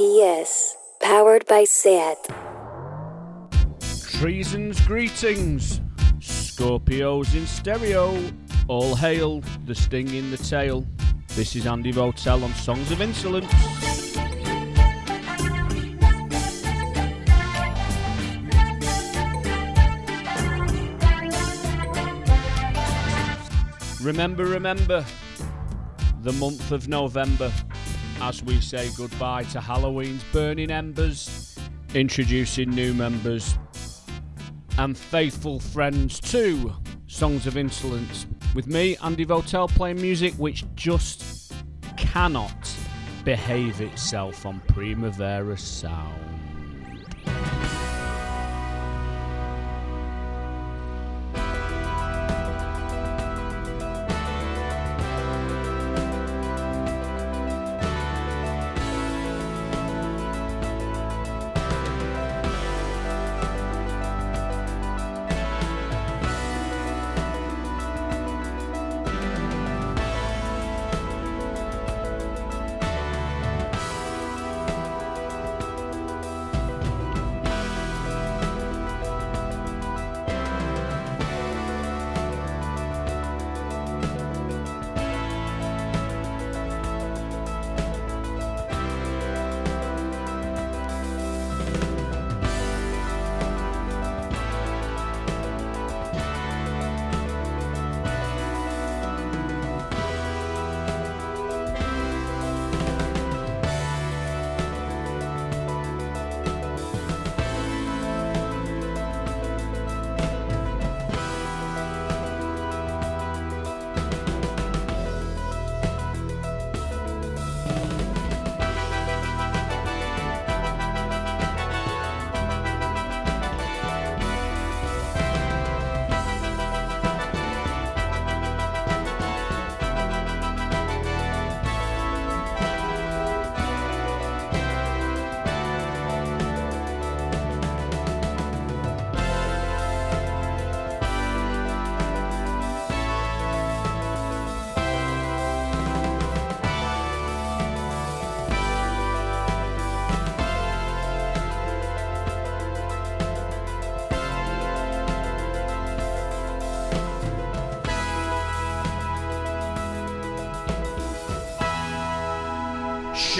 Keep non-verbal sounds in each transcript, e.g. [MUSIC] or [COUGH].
GPS, powered by SAT. Treason's greetings, Scorpios in stereo. All hail the sting in the tail. This is Andy Votel on Songs of Insolence. Remember, remember the month of November as we say goodbye to Halloween's burning embers, introducing new members and faithful friends to Songs of Insolence with me, Andy Votel, playing music which just cannot behave itself on Primavera Sound.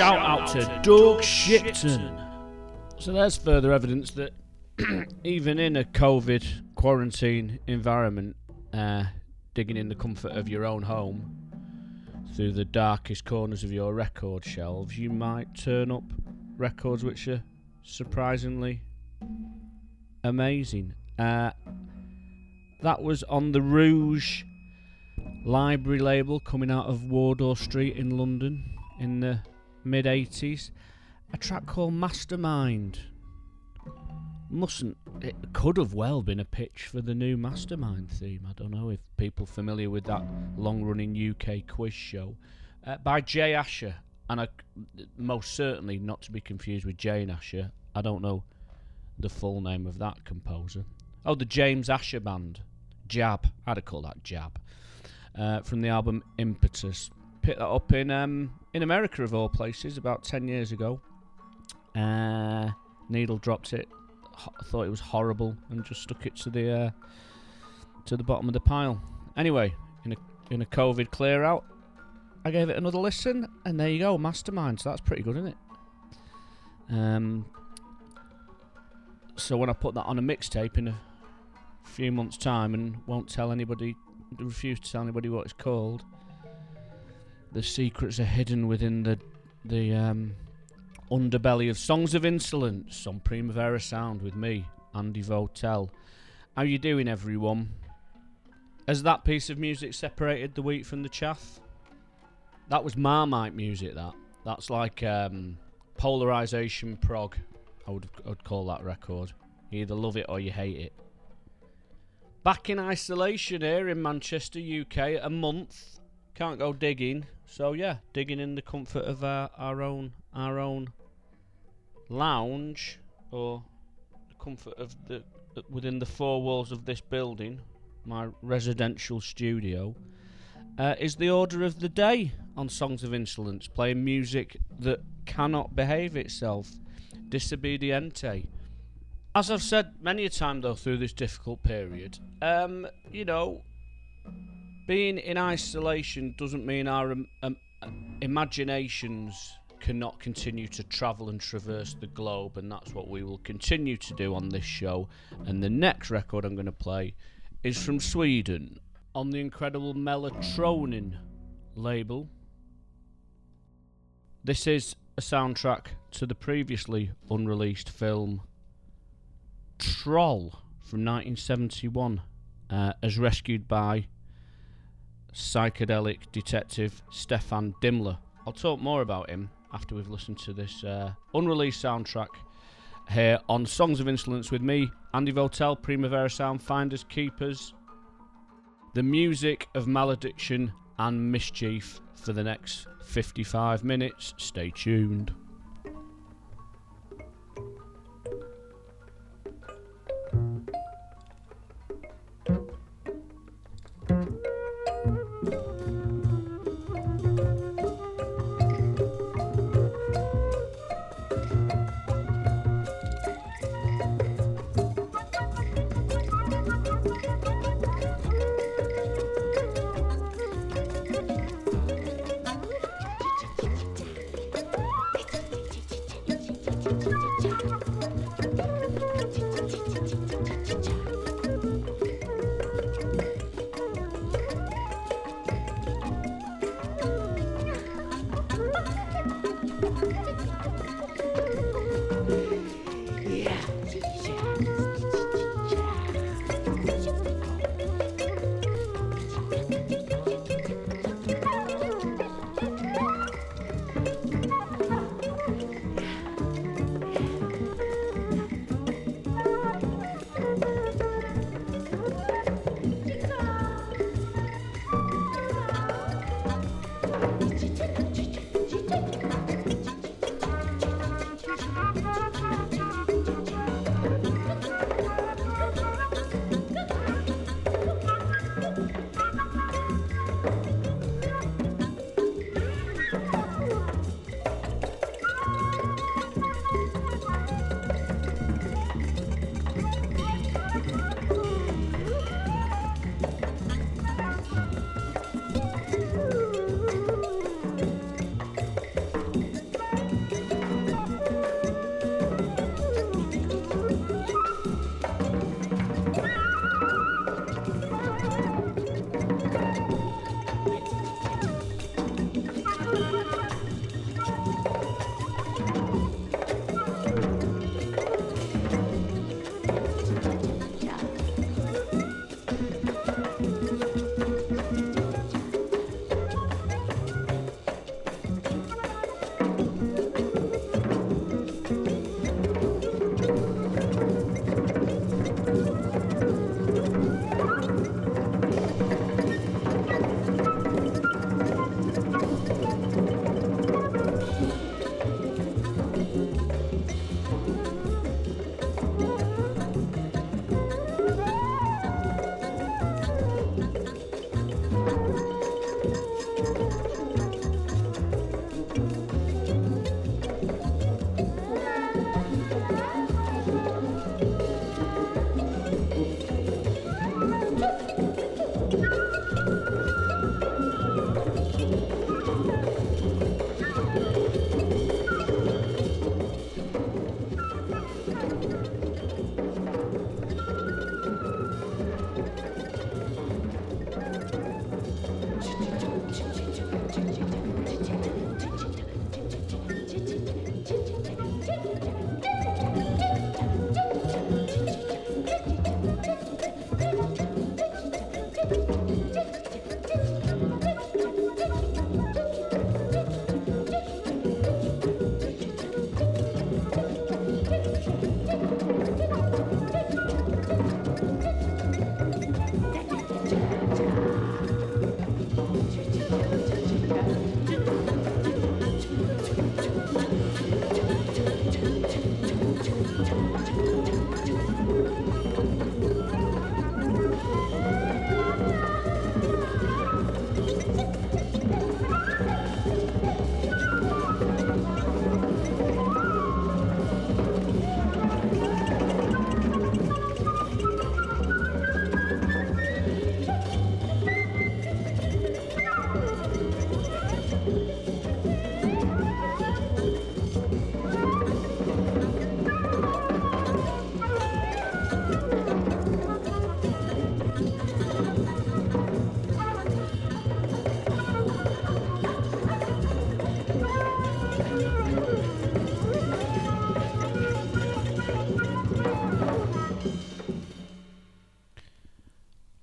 Shout out to Doug Shipton. So there's further evidence that [CLEARS THROAT] even in a COVID quarantine environment, uh, digging in the comfort of your own home through the darkest corners of your record shelves, you might turn up records which are surprisingly amazing. Uh, that was on the Rouge Library label coming out of Wardour Street in London in the mid 80s. A track called Mastermind. Mustn't. It could have well been a pitch for the new Mastermind theme. I don't know if people familiar with that long running UK quiz show. Uh, by Jay Asher. And I, most certainly not to be confused with Jane Asher. I don't know the full name of that composer. Oh, the James Asher Band. Jab. I'd called that Jab. Uh, from the album Impetus. Picked that up in um, in America, of all places, about 10 years ago. Uh, Needle dropped it, ho- thought it was horrible, and just stuck it to the uh, to the bottom of the pile. Anyway, in a in a COVID clear out, I gave it another listen, and there you go, Mastermind. So that's pretty good, isn't it? Um. So when I put that on a mixtape in a few months' time, and won't tell anybody, refuse to tell anybody what it's called, the secrets are hidden within the the um, underbelly of songs of insolence on Primavera Sound with me, Andy Votel. How you doing, everyone? Has that piece of music separated the wheat from the chaff? That was Marmite music. That that's like um, polarization prog. I would I would call that record. You either love it or you hate it. Back in isolation here in Manchester, UK, a month. Can't go digging. So yeah, digging in the comfort of our, our own our own lounge or the comfort of the within the four walls of this building, my residential studio, uh, is the order of the day. on Songs of Insolence, playing music that cannot behave itself. Disobediente. As I've said many a time though through this difficult period, um, you know, being in isolation doesn't mean our um, um, imaginations cannot continue to travel and traverse the globe, and that's what we will continue to do on this show. And the next record I'm going to play is from Sweden on the incredible Mellotronen label. This is a soundtrack to the previously unreleased film Troll from 1971, uh, as rescued by psychedelic detective Stefan Dimmler. I'll talk more about him after we've listened to this uh, unreleased soundtrack here on Songs of Insolence with me, Andy Votel, Primavera Sound, Finders, Keepers. The music of malediction and mischief for the next 55 minutes. Stay tuned.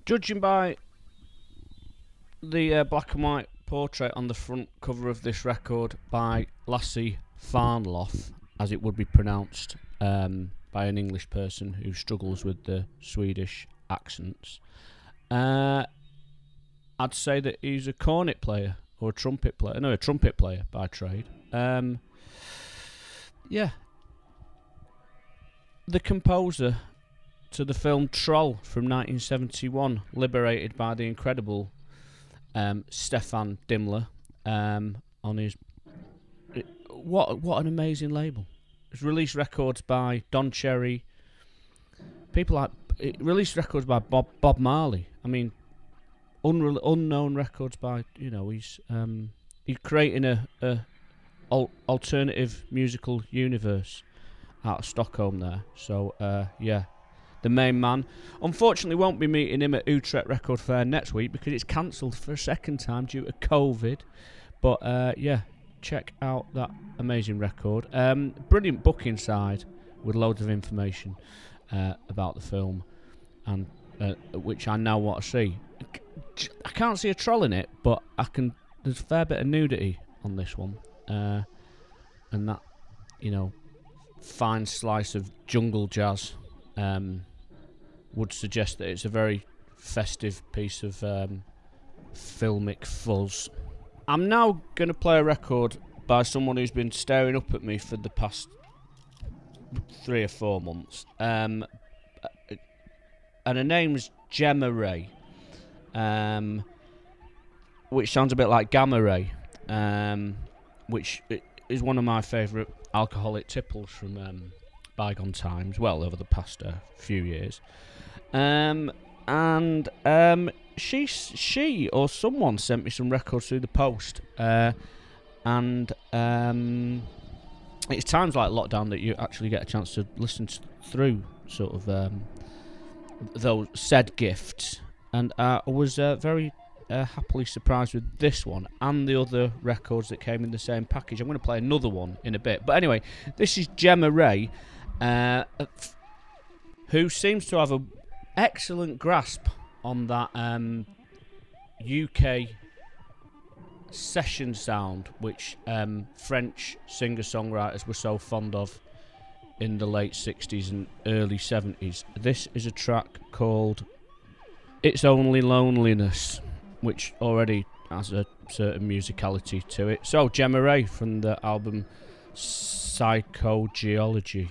Judging by the uh, black and white portrait on the front cover of this record by Lasse Färnlöf, as it would be pronounced um, by an English person who struggles with the Swedish accents, uh, I'd say that he's a cornet player or a trumpet player. No, a trumpet player by trade. Um, yeah. The composer to the film Troll from 1971, liberated by the incredible um, Stefan Dimler um, on his. What what an amazing label! It's released records by Don Cherry. People like it released records by Bob Bob Marley. I mean, unre- unknown records by you know he's um, he's creating a, a al- alternative musical universe out of Stockholm there. So uh, yeah, the main man. Unfortunately, won't be meeting him at Utrecht Record Fair next week because it's cancelled for a second time due to COVID. But uh, yeah, check out that amazing record. Um, brilliant book inside with loads of information uh, about the film, and uh, which I now want to see. I can't see a troll in it, but I can. There's a fair bit of nudity on this one, uh, and that you know fine slice of jungle jazz um, would suggest that it's a very festive piece of um, filmic fuzz. I'm now going to play a record by someone who's been staring up at me for the past three or four months. Um, and her name's Gemma Ray, um, which sounds a bit like Gamma Ray, um, which is one of my favourite alcoholic tipples from um, bygone times, well, over the past uh, few years. Um, and um, she, she or someone sent me some records through the post, uh, and um, it's times like lockdown that you actually get a chance to listen through sort of um, those said gifts, and I was uh, very uh, happily surprised with this one and the other records that came in the same package. I'm going to play another one in a bit, but anyway, this is Gemma Ray, uh, who seems to have an excellent grasp on that um, UK session sound, which um, French singer songwriters were so fond of in the late 60s and early 70s. This is a track called It's Only Loneliness, which already has a certain musicality to it. So, Gemma Ray from the album Psychogeology.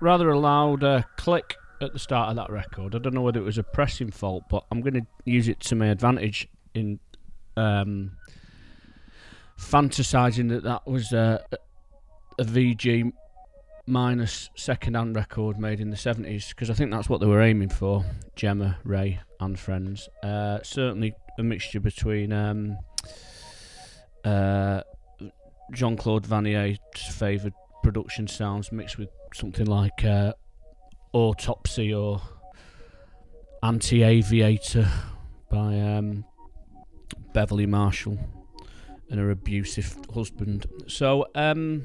rather a loud uh, click at the start of that record. I don't know whether it was a pressing fault, but I'm going to use it to my advantage in um, fantasizing that that was uh, a VG minus second-hand record made in the 70s because I think that's what they were aiming for. Gemma, Ray, and friends. Uh, certainly a mixture between um, uh, Jean Claude Vannier's favoured production sounds mixed with something like uh, Autopsy or Anti Aviator by um, Beverly Marshall and her abusive husband. So um,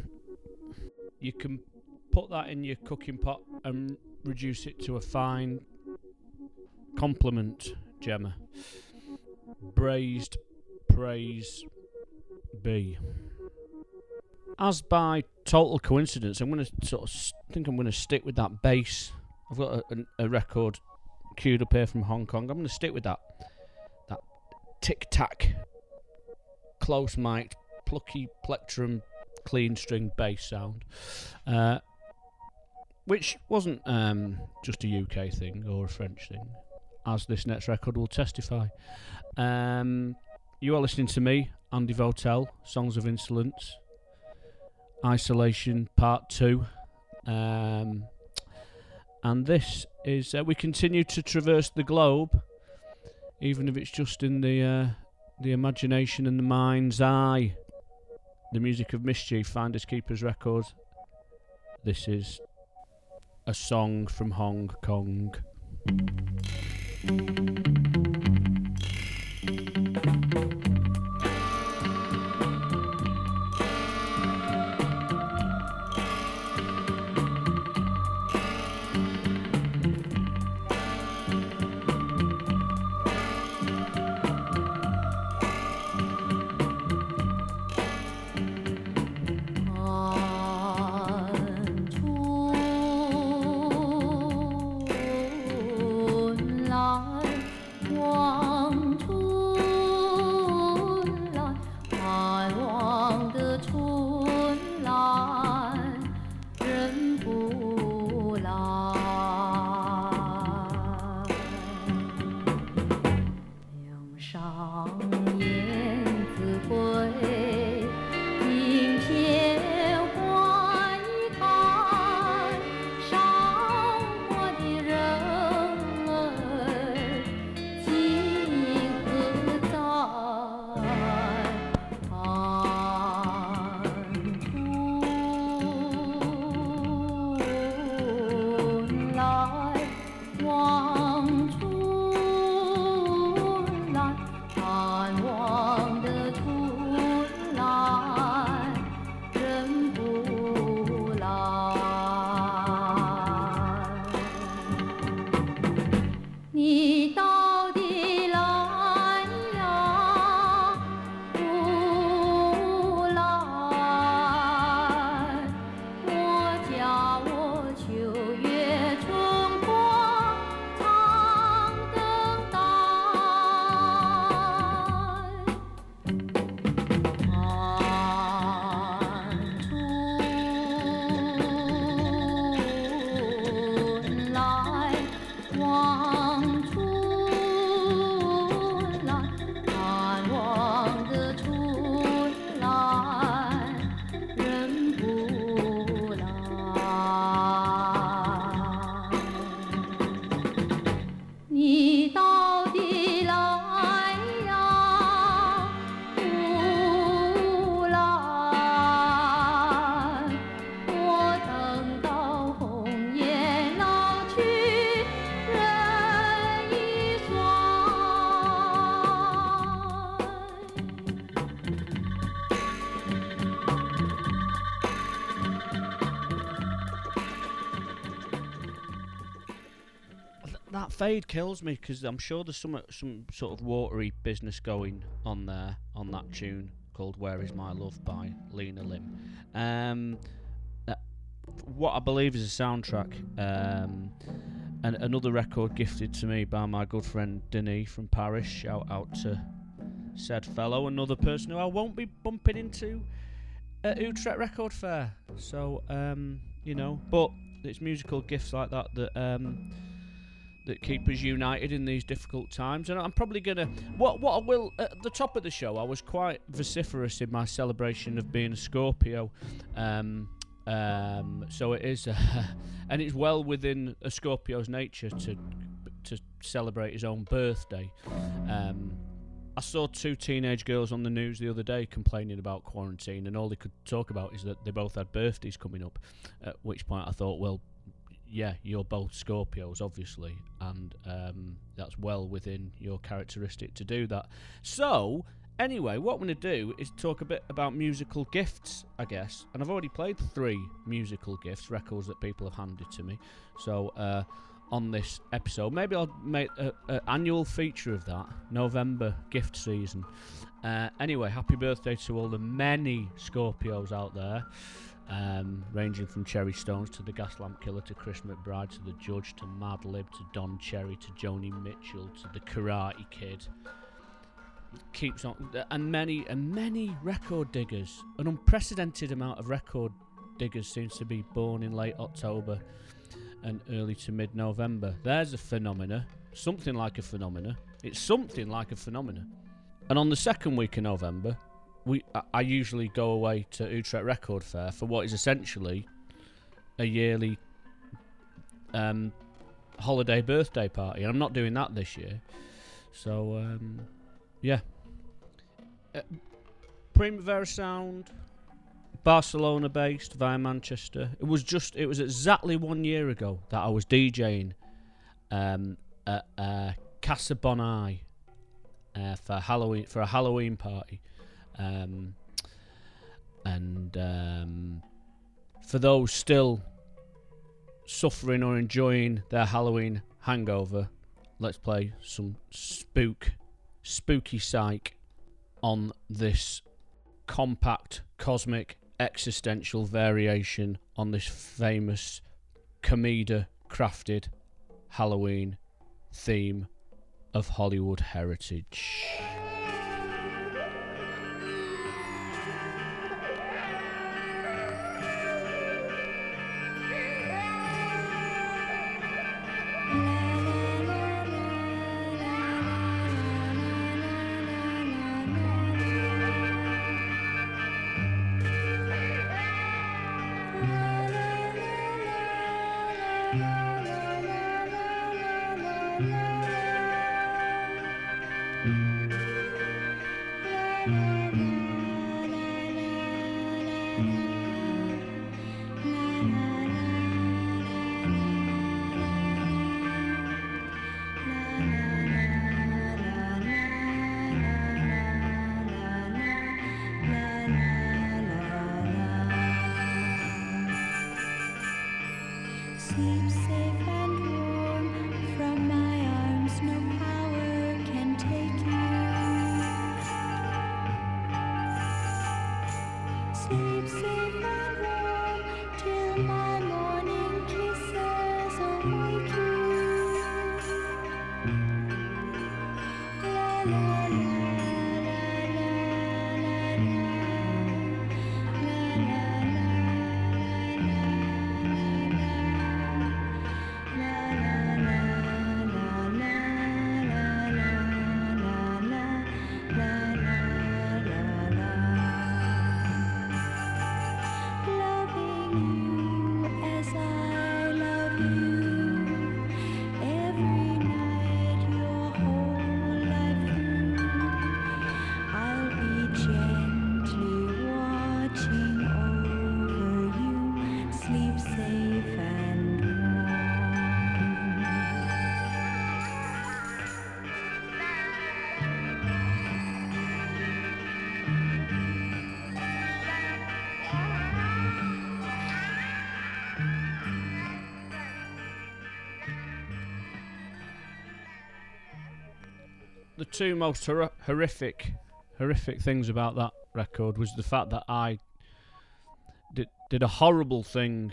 you can put that in your cooking pot and reduce it to a fine compliment, Gemma. Braised praise B. As by total coincidence, I'm going to sort of think I'm going to stick with that bass. I've got a, a, record queued up here from Hong Kong. I'm going to stick with that that tic tac, close mic, plucky plectrum, clean string bass sound, uh, which wasn't um, just a UK thing or a French thing, as this next record will testify. Um, you are listening to me, Andy Votel, Songs of Insolence, Isolation Part 2. Um, and this is, uh, we continue to traverse the globe, even if it's just in the, uh, the imagination and the mind's eye. The music of mischief, Finders Keepers Records. This is a song from Hong Kong. Fade kills me because I'm sure there's some some sort of watery business going on there on that tune called "Where Is My Love" by Lena Lim. Um, uh, what I believe is a soundtrack, um, and another record gifted to me by my good friend Denis from Paris. Shout out to said fellow, another person who I won't be bumping into at Utrecht Record Fair. So um, you know, but It's musical gifts like that that um, that keep us united in these difficult times. And I'm probably gonna what what I will at the top of the show. I was quite vociferous in my celebration of being a Scorpio. Um, um, so it is, uh, [LAUGHS] and it's well within a Scorpio's nature to to celebrate his own birthday. Um, I saw two teenage girls on the news the other day complaining about quarantine, and all they could talk about is that they both had birthdays coming up. At which point I thought, well, yeah, you're both Scorpios, obviously, and um, that's well within your characteristic to do that. So, anyway, what I'm going to do is talk a bit about musical gifts, I guess. And I've already played three musical gifts, records that people have handed to me. So, uh, on this episode, maybe I'll make an annual feature of that November gift season. Uh, anyway, happy birthday to all the many Scorpios out there um, ranging from Cherry Stones to the Gaslamp Killer to Chris McBride to the Judge to Madlib to Don Cherry to Joni Mitchell to the Karate Kid. Keeps on, and many and many record diggers. An unprecedented amount of record diggers seems to be born in late October and early to mid November. There's a phenomena, something like a phenomena. It's something like a phenomena. And on the second week of November, we I, usually go away to Utrecht Record Fair for what is essentially a yearly um, holiday birthday party, and I'm not doing that this year. So um, yeah, uh, Primavera Sound, Barcelona based via Manchester. It was just it was exactly one year ago that I was DJing um, at uh, Casa Bonay uh, for Halloween for a Halloween party. Um, and um, for those still suffering or enjoying their Halloween hangover, let's play some spook, spooky psych on this compact, cosmic, existential variation on this famous Komeda crafted Halloween theme of Hollywood heritage. The two most hor- horrific, horrific things about that record was the fact that I did did a horrible thing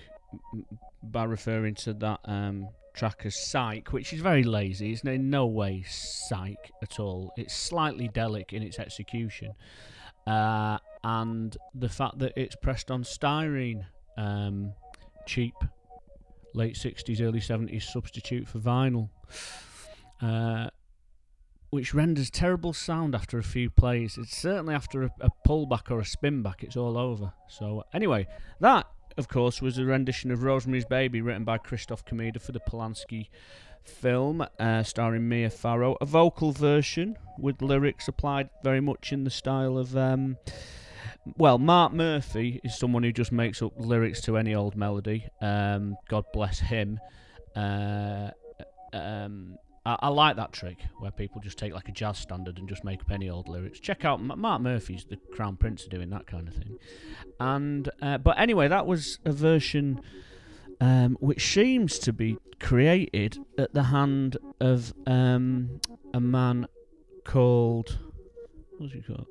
by referring to that um, track as psych, which is very lazy. It's in no way psych at all. It's slightly delic in its execution, uh, and the fact that it's pressed on styrene, um, cheap late 60s, early 70s substitute for vinyl, uh, which renders terrible sound after a few plays. It's certainly after a, a pullback or a spin back, it's all over. So, anyway, that, of course, was a rendition of Rosemary's Baby written by Christoph Komeda for the Polanski film, uh, starring Mia Farrow. A vocal version with lyrics applied very much in the style of. Um, well, Mark Murphy is someone who just makes up lyrics to any old melody. Um, God bless him. Uh, um, I, I like that trick where people just take like a jazz standard and just make up any old lyrics. Check out M- Mark Murphy's the Crown Prince of doing that kind of thing. And uh, but anyway, that was a version um, which seems to be created at the hand of um, a man called what's he called?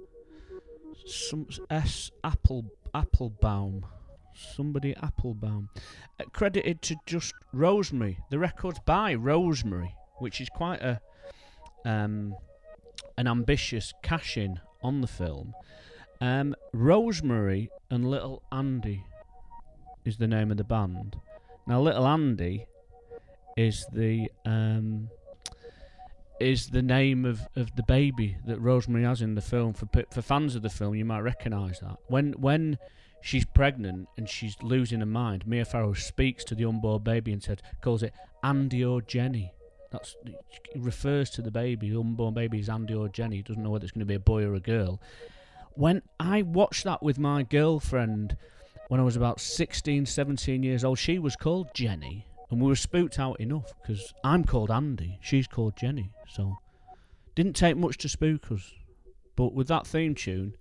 Some S Apple Applebaum. Somebody Applebaum. Uh, credited to just Rosemary. The record's by Rosemary, which is quite a um, an ambitious cash in on the film. Um, Rosemary and Little Andy is the name of the band. Now, Little Andy is the um, is the name of, of the baby that Rosemary has in the film. For for fans of the film, you might recognise that when when she's pregnant and she's losing her mind, Mia Farrow speaks to the unborn baby and said calls it Andy or Jenny. That's it refers to the baby, unborn baby is Andy or Jenny. Doesn't know whether it's going to be a boy or a girl. When I watched that with my girlfriend when I was about 16, 17 years old, she was called Jenny. And we were spooked out enough because I'm called Andy, she's called Jenny. So, didn't take much to spook us. But with that theme tune,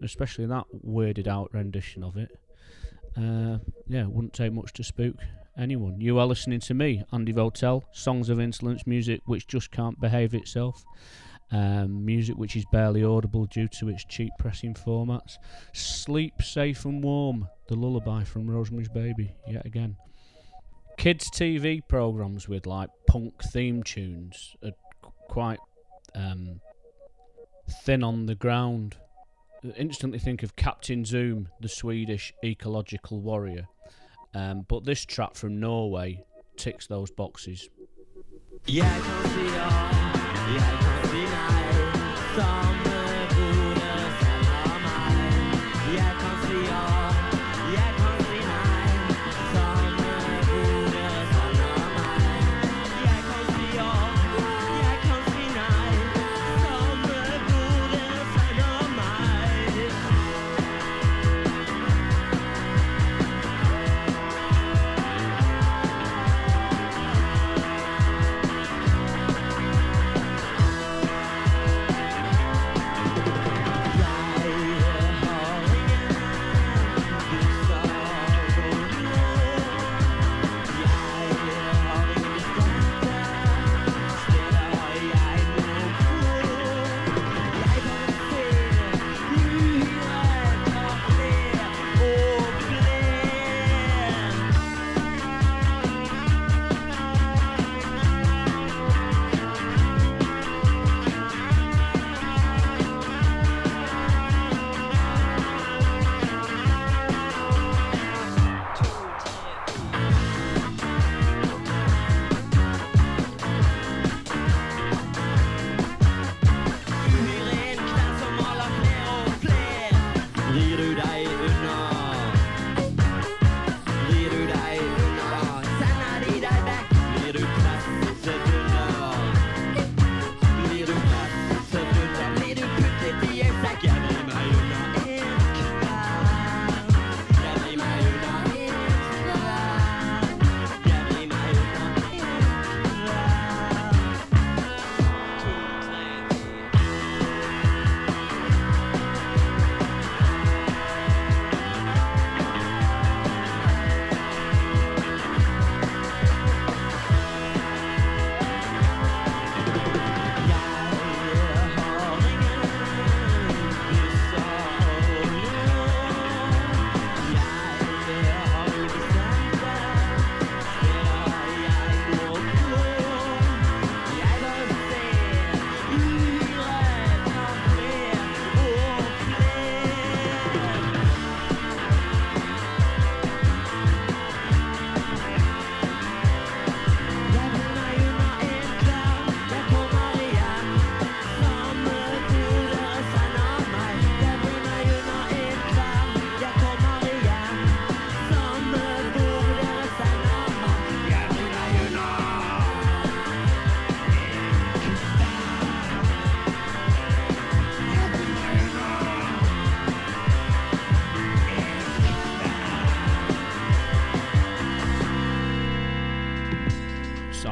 especially that worded out rendition of it, uh, yeah, wouldn't take much to spook anyone. You are listening to me, Andy Votel, Songs of Insolence, music which just can't behave itself. Um, music which is barely audible due to its cheap pressing formats. Sleep safe and warm, the lullaby from Rosemary's Baby, yet again. Kids' TV programs with like punk theme tunes are qu- quite um, thin on the ground. Instantly think of Captain Zoom, the Swedish ecological warrior. Um, but this track from Norway ticks those boxes. Jeg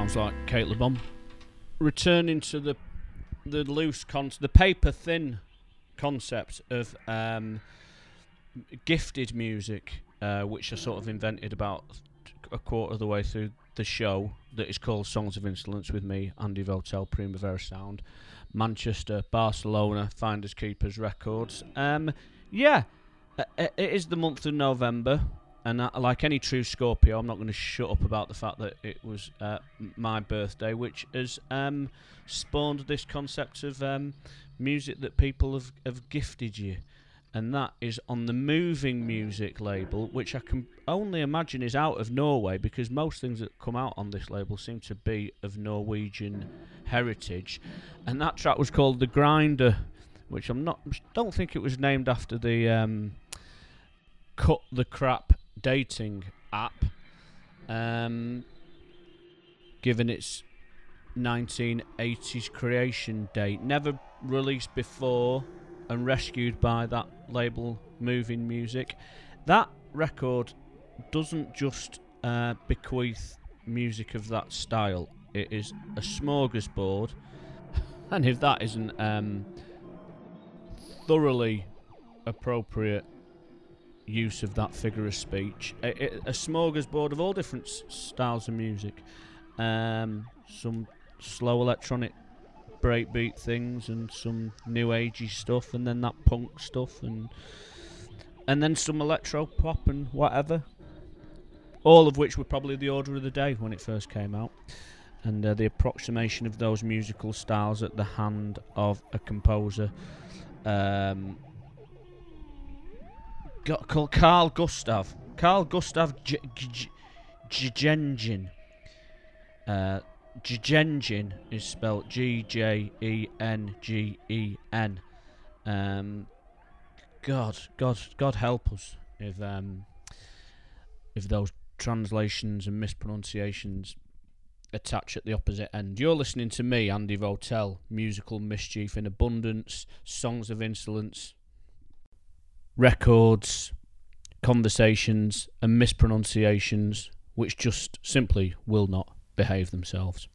Sounds like Caleb on. Returning to the the loose con the paper thin concept of um, gifted music, uh, which I sort of invented about a quarter of the way through the show. That is called Songs of Insolence with me, Andy Votel, Primavera Sound, Manchester, Barcelona, Finders Keepers Records. Um, yeah, uh, it is the month of November. And uh, like any true Scorpio, I'm not going to shut up about the fact that it was uh, my birthday, which has um, spawned this concept of um, music that people have, have gifted you. And that is on the Moving Music label, which I can only imagine is out of Norway because most things that come out on this label seem to be of Norwegian heritage. And that track was called The Grinder, which I'm not, don't think it was named after the um, Cut the Crap dating app, um, given its 1980s creation date. Never released before and rescued by that label Moving Music. That record doesn't just uh, bequeath music of that style, it is a smorgasbord. [LAUGHS] And if that isn't um, thoroughly appropriate use of that figure of speech. A, a, a smorgasbord of all different s- styles of music. Um, some slow electronic breakbeat things and some new agey stuff and then that punk stuff and and then some electro pop and whatever. All of which were probably the order of the day when it first came out. And uh, the approximation of those musical styles at the hand of a composer um, called Carl Gustav. Carl Gustav J- J-. Uh, is spelled G J E N G E N. Um, God, God, God help us if um, if those translations and mispronunciations attach at the opposite end. You're listening to me, Andy Votel, musical mischief in abundance, songs of insolence, records, conversations, and mispronunciations which just simply will not behave themselves.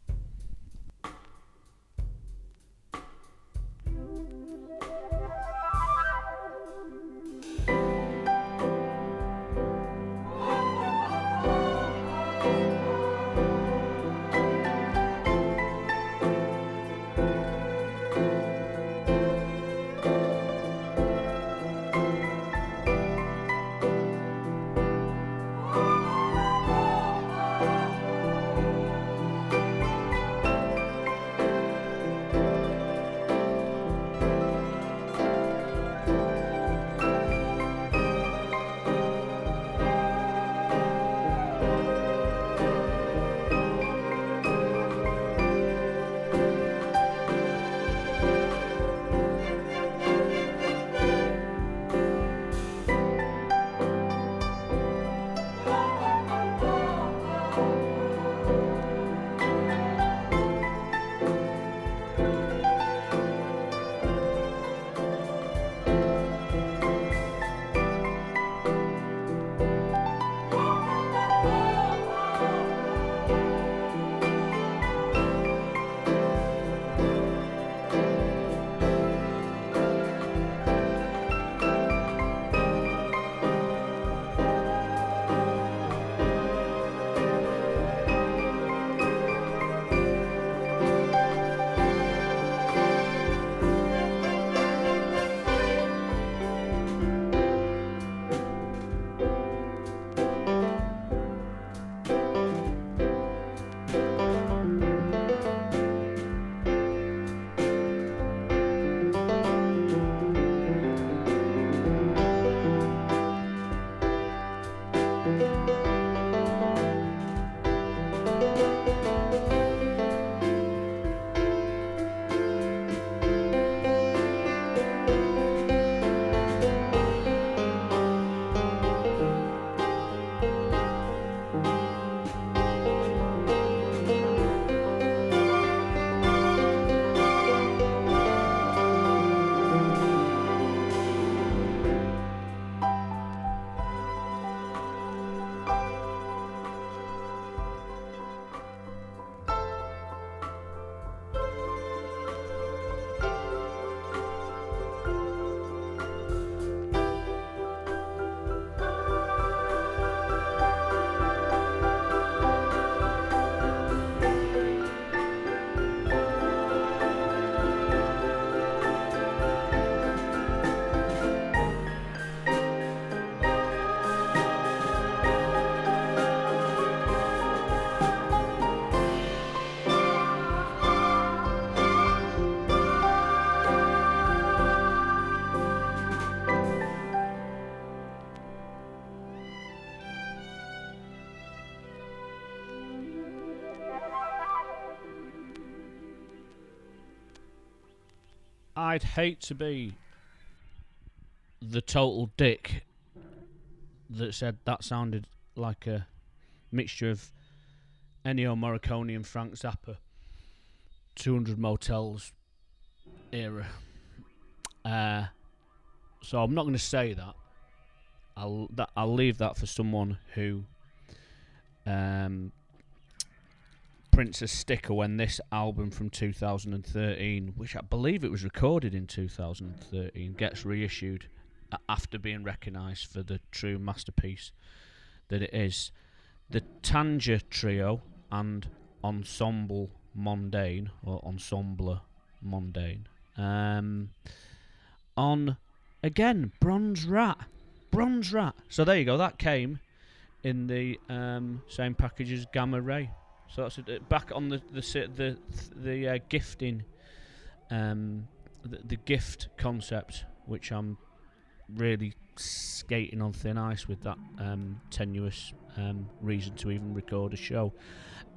I'd hate to be the total dick that said that sounded like a mixture of Ennio Morricone and Frank Zappa. 200 Motels era. Uh, so I'm not going to say that. I'll that I'll leave that for someone who um, prints a sticker when this album from 2013, which I believe it was recorded in 2013, gets reissued after being recognised for the true masterpiece that it is. The Tanja Trio and Ensemble Mondaine or Ensemble Mondaine. Um, on again Bronze Rat, Bronze Rat. So there you go. That came in the um, same package as Gamma Ray. So that's back on the the the the uh, gifting, um, the, the gift concept, which I'm really skating on thin ice with that um, tenuous um, reason to even record a show.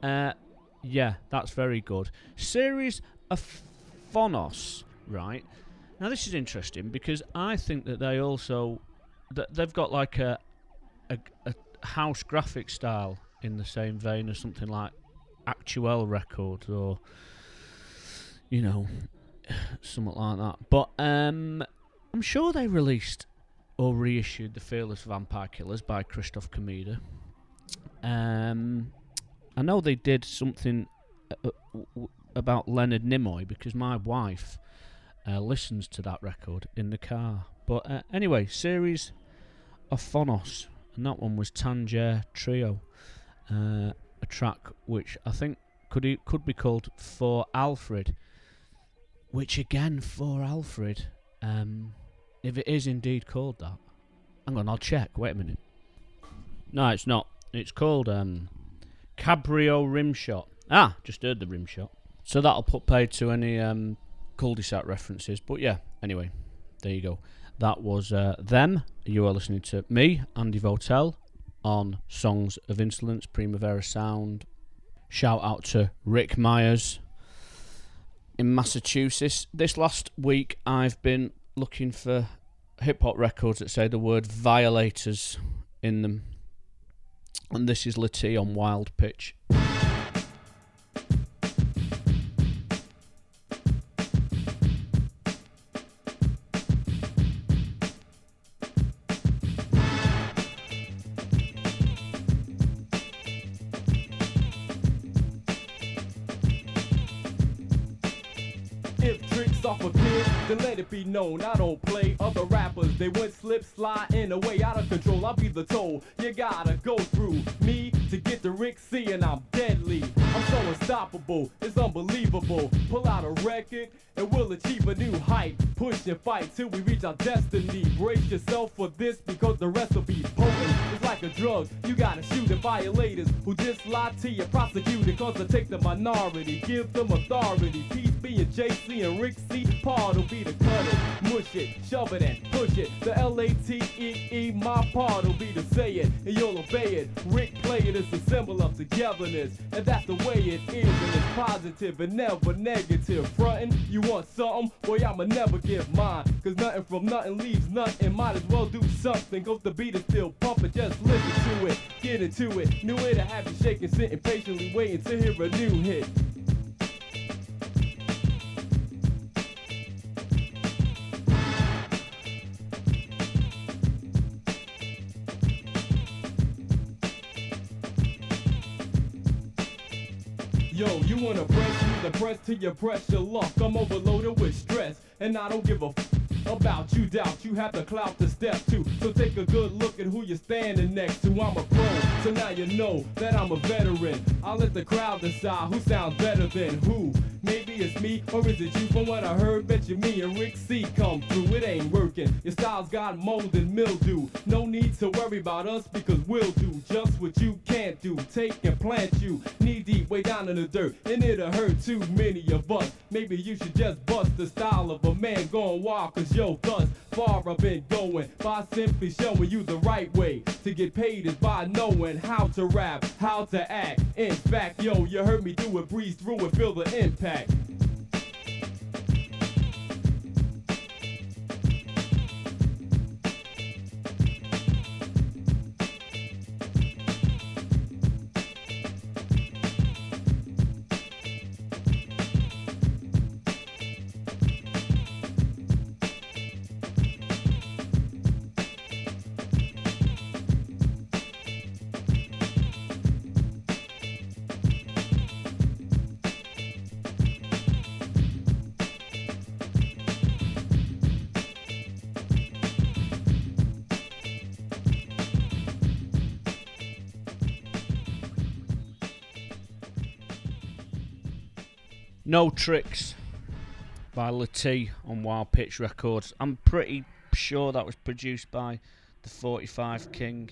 Uh, yeah, that's very good. Series of Phonos, right? Now this is interesting because I think that they also that they've got like a, a a house graphic style in the same vein as something like Actuel Records or you know [SIGHS] something like that. But um, I'm sure they released or reissued the Fearless Vampire Killers by Christoph Komeda. Um, I know they did something uh, uh, about Leonard Nimoy because my wife uh, listens to that record in the car. But uh, anyway, series of Phonos, and that one was Tanger Trio, uh, a track which I think could could be called For Alfred, which again for Alfred, um, if it is indeed called that, hang on, I'll check. Wait a minute. No, it's not. It's called um, Cabrio Rimshot. Ah, just heard the rimshot. So that'll put paid to any um, cul-de-sac references. But yeah, anyway, there you go. That was uh, them. You are listening to me, Andy Votel, on Songs of Insolence, Primavera Sound. Shout out to Rick Myers in Massachusetts. This last week, I've been looking for hip hop records that say the word violators in them. And this is Latee on Wild Pitch. In a way out of control. I'll be the toll. You gotta go through me to get to Rick C, and I'm deadly. I'm so unstoppable, it's unbelievable. Pull out a record, and we'll achieve a new height. Push and fight till we reach our destiny. Brace yourself for this because the rest will be potent. It's like a drug, you gotta shoot the violators who just lie to you, prosecuted cause they take the minority. Give them authority. Be in JC and Rick C. Part will be the cut it, mush it, shove it and push it. The L-A-T-E-E, my part will be to say it, and you'll obey it. Rick play it, it is a symbol of togetherness, and that's the way it is, and it's positive and never negative. Frontin', you want something? Boy, I'ma never give mine, cause nothing from nothing leaves nothing. Might as well do something, cause the beat is still pumping, just listen to it, get into it. New way to have you shaking, sitting patiently waiting to hear a new hit. Yo, you wanna press me, the press till you press your luck. I'm overloaded with stress, and I don't give a f- about you doubt. You have the clout to step to. So take a good look at who you're standing next to. I'm a pro, so now you know that I'm a veteran. I'll let the crowd decide who sounds better than who. Maybe it's me, or is it you? From what I heard, bet you me and Rick C come through. It ain't working. Your style's got mold and mildew. No need to worry about us because we'll do just what you can't do. Take and plant you knee deep way down in the dirt, and it'll hurt too many of us. Maybe you should just bust the style of a man going wild, cause yo, thus far I've been going by simply showing you the right way to get paid is by knowing how to rap, how to act. In fact, yo, you heard me do it, breeze through it, feel the impact. No Tricks by Latee on Wild Pitch Records. I'm pretty sure that was produced by the 45 King.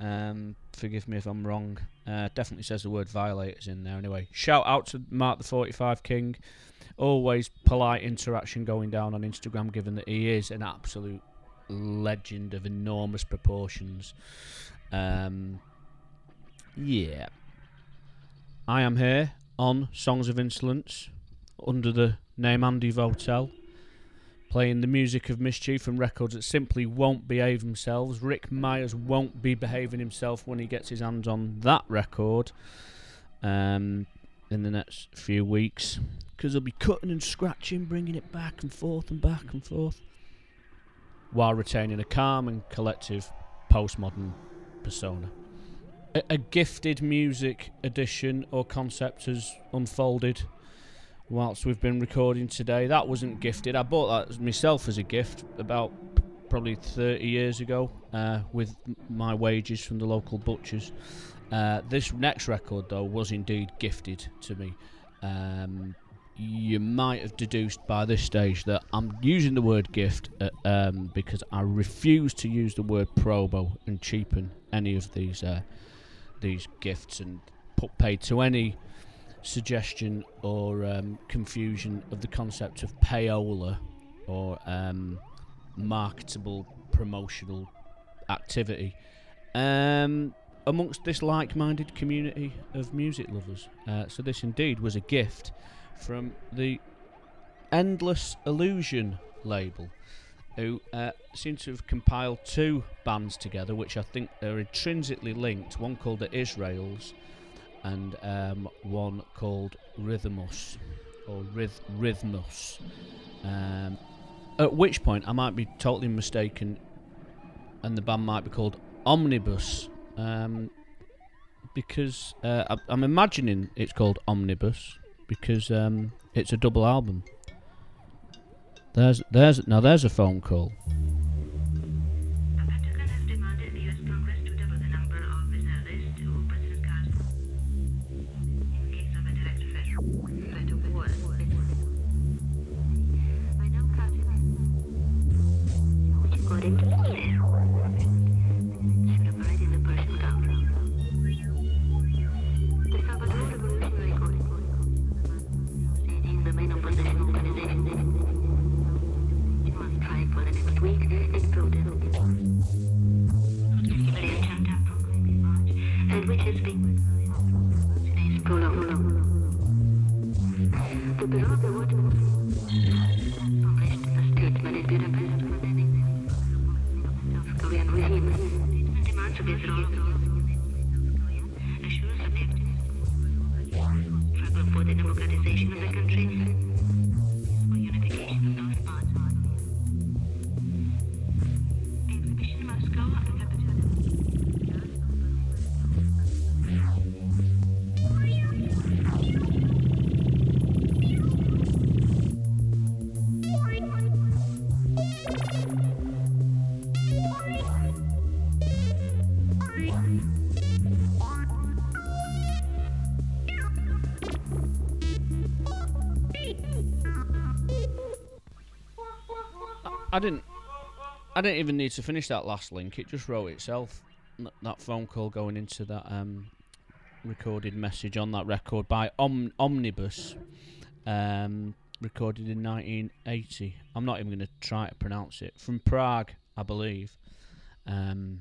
Um, forgive me if I'm wrong. Uh, definitely says the word violators in there anyway. Shout out to Mark the 45 King. Always polite interaction going down on Instagram, given that he is an absolute legend of enormous proportions. Um, yeah. I am here on Songs of Insolence under the name Andy Votel, playing the music of mischief and records that simply won't behave themselves. Rick Myers won't be behaving himself when he gets his hands on that record um, in the next few weeks because he'll be cutting and scratching, bringing it back and forth and back and forth while retaining a calm and collective postmodern persona. A, a gifted music edition or concept has unfolded whilst we've been recording today. That wasn't gifted. I bought that myself as a gift about probably 30 years ago uh, with my wages from the local butchers. Uh, this next record, though, was indeed gifted to me. Um, you might have deduced by this stage that I'm using the word gift uh, um, because I refuse to use the word probo and cheapen any of these uh, these gifts and put paid to any suggestion or um, confusion of the concept of payola or um, marketable promotional activity um, amongst this like-minded community of music lovers. Uh, so this indeed was a gift from the Endless Illusion label, who uh, seem to have compiled two bands together, which I think are intrinsically linked. One called the Israels, and um, one called Rhythmus or Rhythmus. Um, at which point I might be totally mistaken, and the band might be called Omnibus. Um, because uh, I'm imagining it's called Omnibus because um, it's a double album. There's there's now there's a phone call. Didn't even need to finish that last link. It just wrote itself. That phone call going into that um, recorded message on that record by Om- Omnibus, um, recorded in 1980. I'm not even going to try to pronounce it. From Prague, I believe. Um,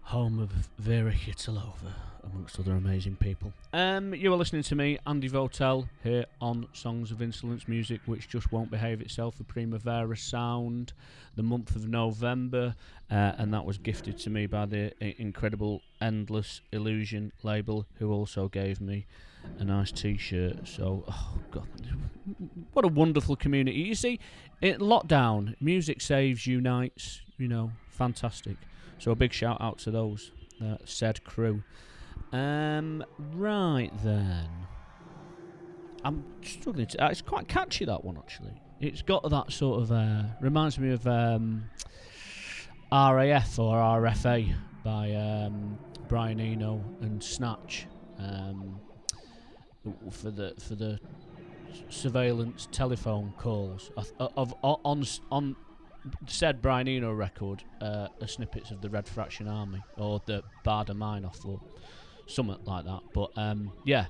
home of Vera Chytilova, amongst other amazing people. Um, you are listening to me, Andy Votel, here on Songs of Insolence Music, which just won't behave itself. The Primavera Sound, the month of November, uh, and that was gifted to me by the incredible Endless Illusion label, who also gave me a nice T-shirt. So, oh god, what a wonderful community! You see, in lockdown, music saves, unites. You know, fantastic. So a big shout out to those uh, said crew. Um, right then, I'm struggling to. Uh, it's quite catchy that one actually. It's got that sort of uh, reminds me of um, RAF or RFA by um, Brian Eno and Snatch. Um, for the for the surveillance telephone calls of, of, of on on said Brian Eno record uh, are snippets of the Red Fraction Army or the Baader Meinhof or something like that. But um, yeah,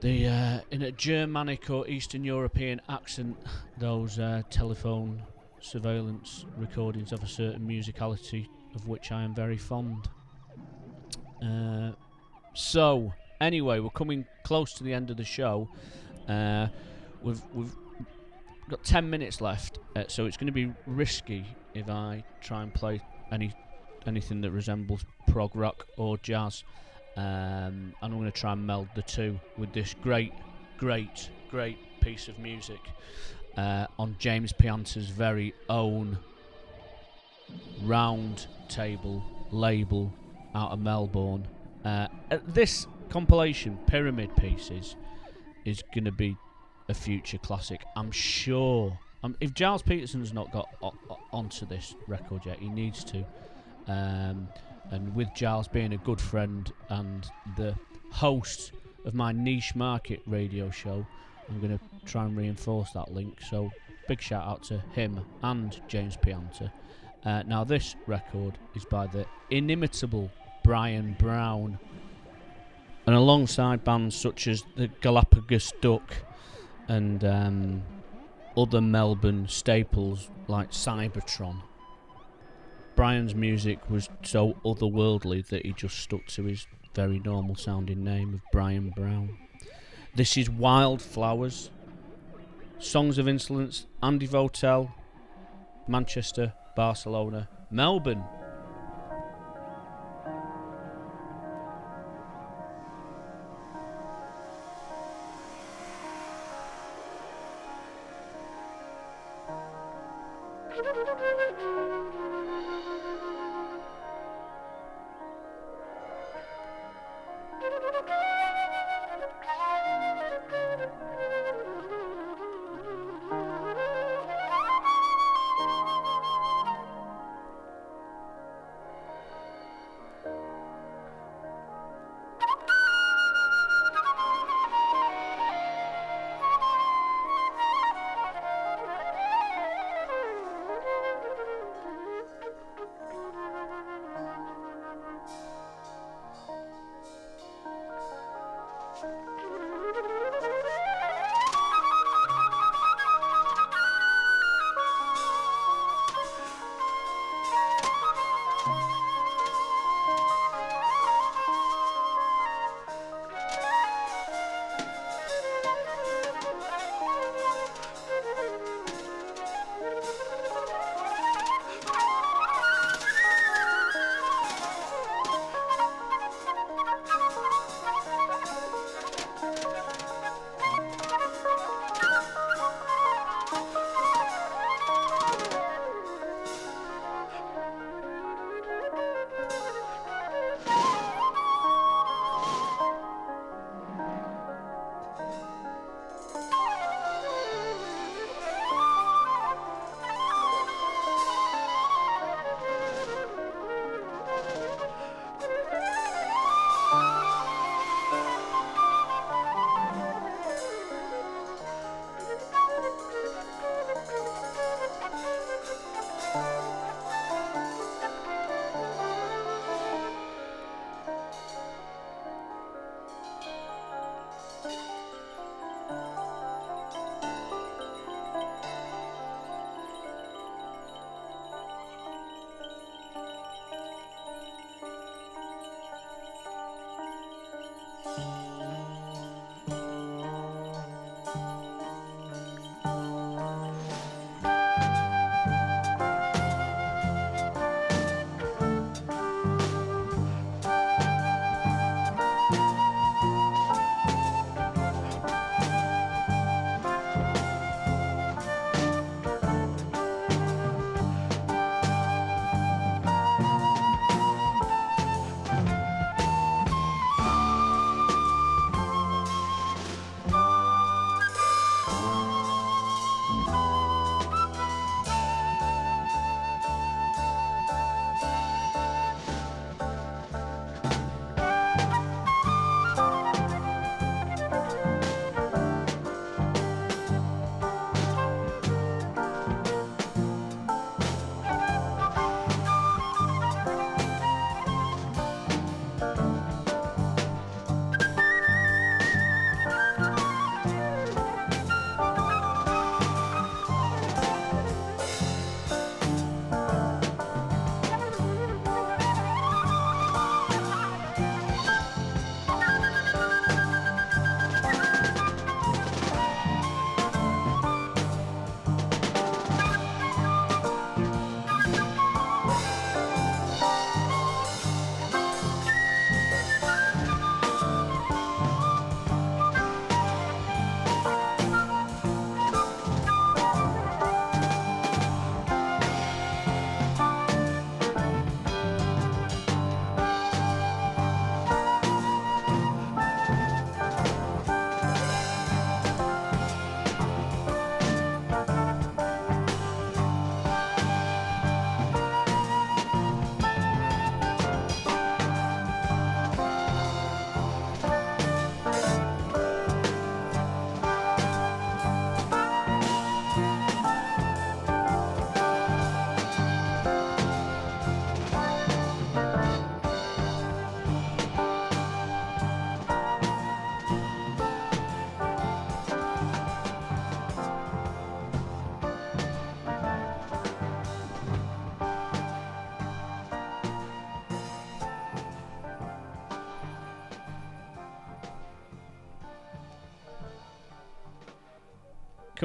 the uh, in a Germanic or Eastern European accent, those uh, telephone surveillance recordings of a certain musicality of which I am very fond. Uh, so anyway, we're coming close to the end of the show. Uh, we've we've got ten minutes left, uh, so it's going to be risky if I try and play any anything that resembles prog rock or jazz. Um, and I'm going to try and meld the two with this great, great, great piece of music uh, on James Pianta's very own round table label out of Melbourne. Uh, this compilation, Pyramid Pieces, is going to be a future classic. I'm sure. Um, if Gilles Peterson's not got o- onto this record yet, he needs to. Um, and with Gilles being a good friend and the host of my niche market radio show, I'm going to try and reinforce that link. So, big shout out to him and James Pianta. Uh, now, this record is by the inimitable Brian Brown, and alongside bands such as the Galapagos Duck and um, other Melbourne staples like Cybotron. Brian's music was so otherworldly that he just stuck to his very normal sounding name of Brian Brown. This is Wildflowers, Songs of Insolence, Andy Votel, Manchester, Barcelona, Melbourne.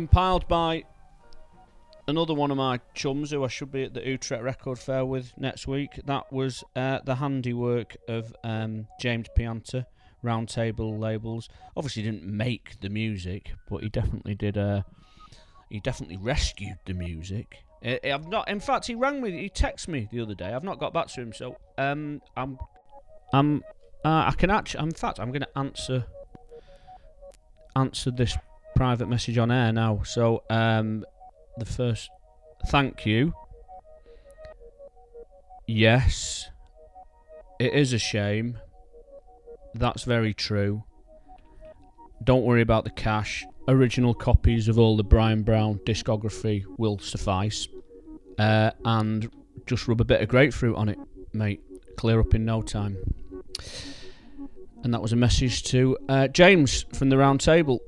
Compiled by another one of my chums who I should be at the Utrecht Record Fair with next week. That was uh, the handiwork of um, James Pianta, Roundtable Labels. Obviously, didn't make the music, but he definitely did. Uh, he definitely rescued the music. I, I've not. In fact, he rang me. He texted me the other day. I've not got back to him, so um, I'm, I'm, uh, I can actually. In fact, I'm going to answer answer this private message on air now. So um, the first thank you. Yes, it is a shame. That's very true. Don't worry about the cash. Original copies of all the Brian Brown discography will suffice. Uh, and just rub a bit of grapefruit on it, mate. Clear up in no time. And that was a message to uh, James from the round table.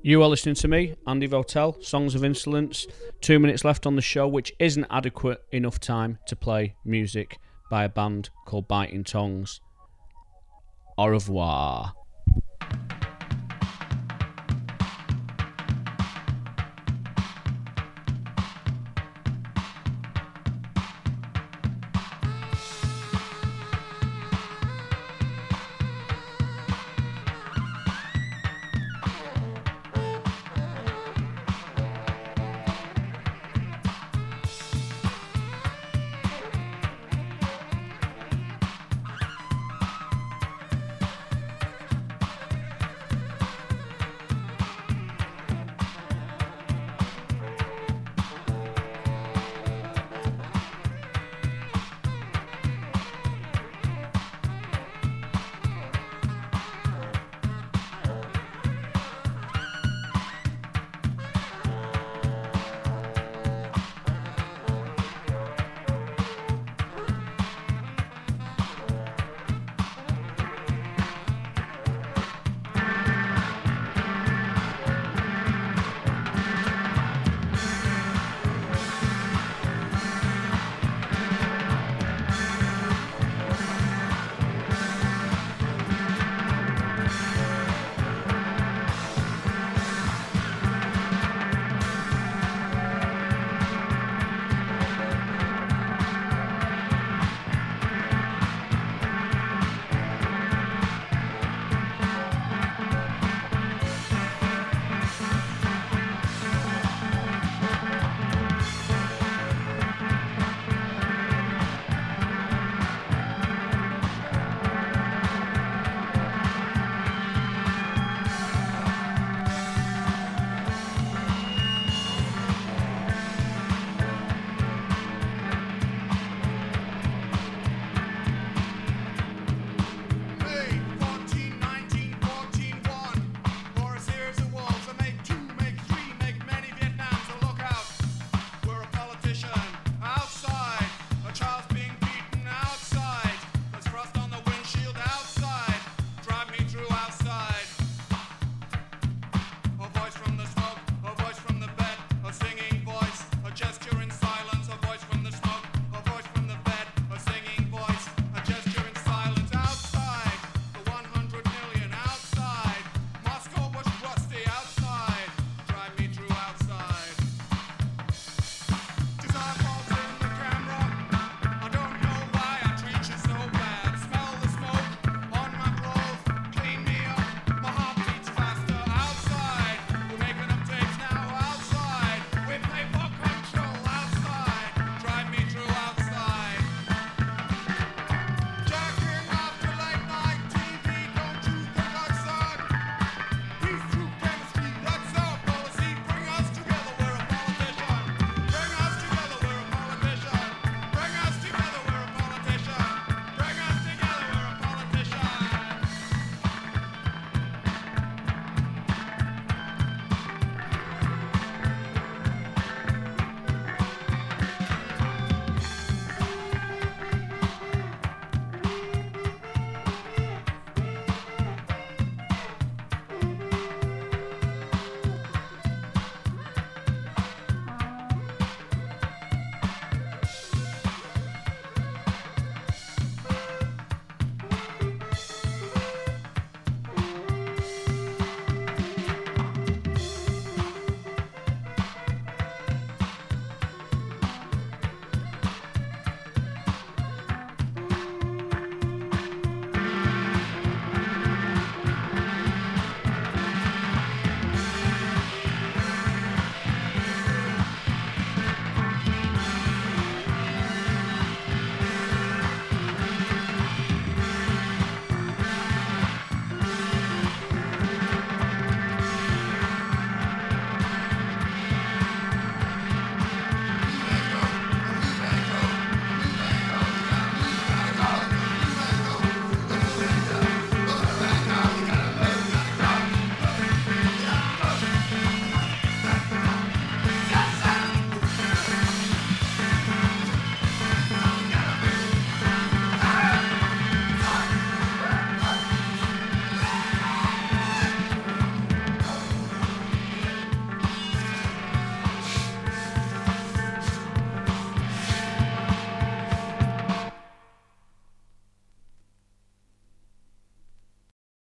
You are listening to me, Andy Votel, Songs of Insolence. Two minutes left on the show, which isn't adequate enough time to play music by a band called Biting Tongues. Au revoir.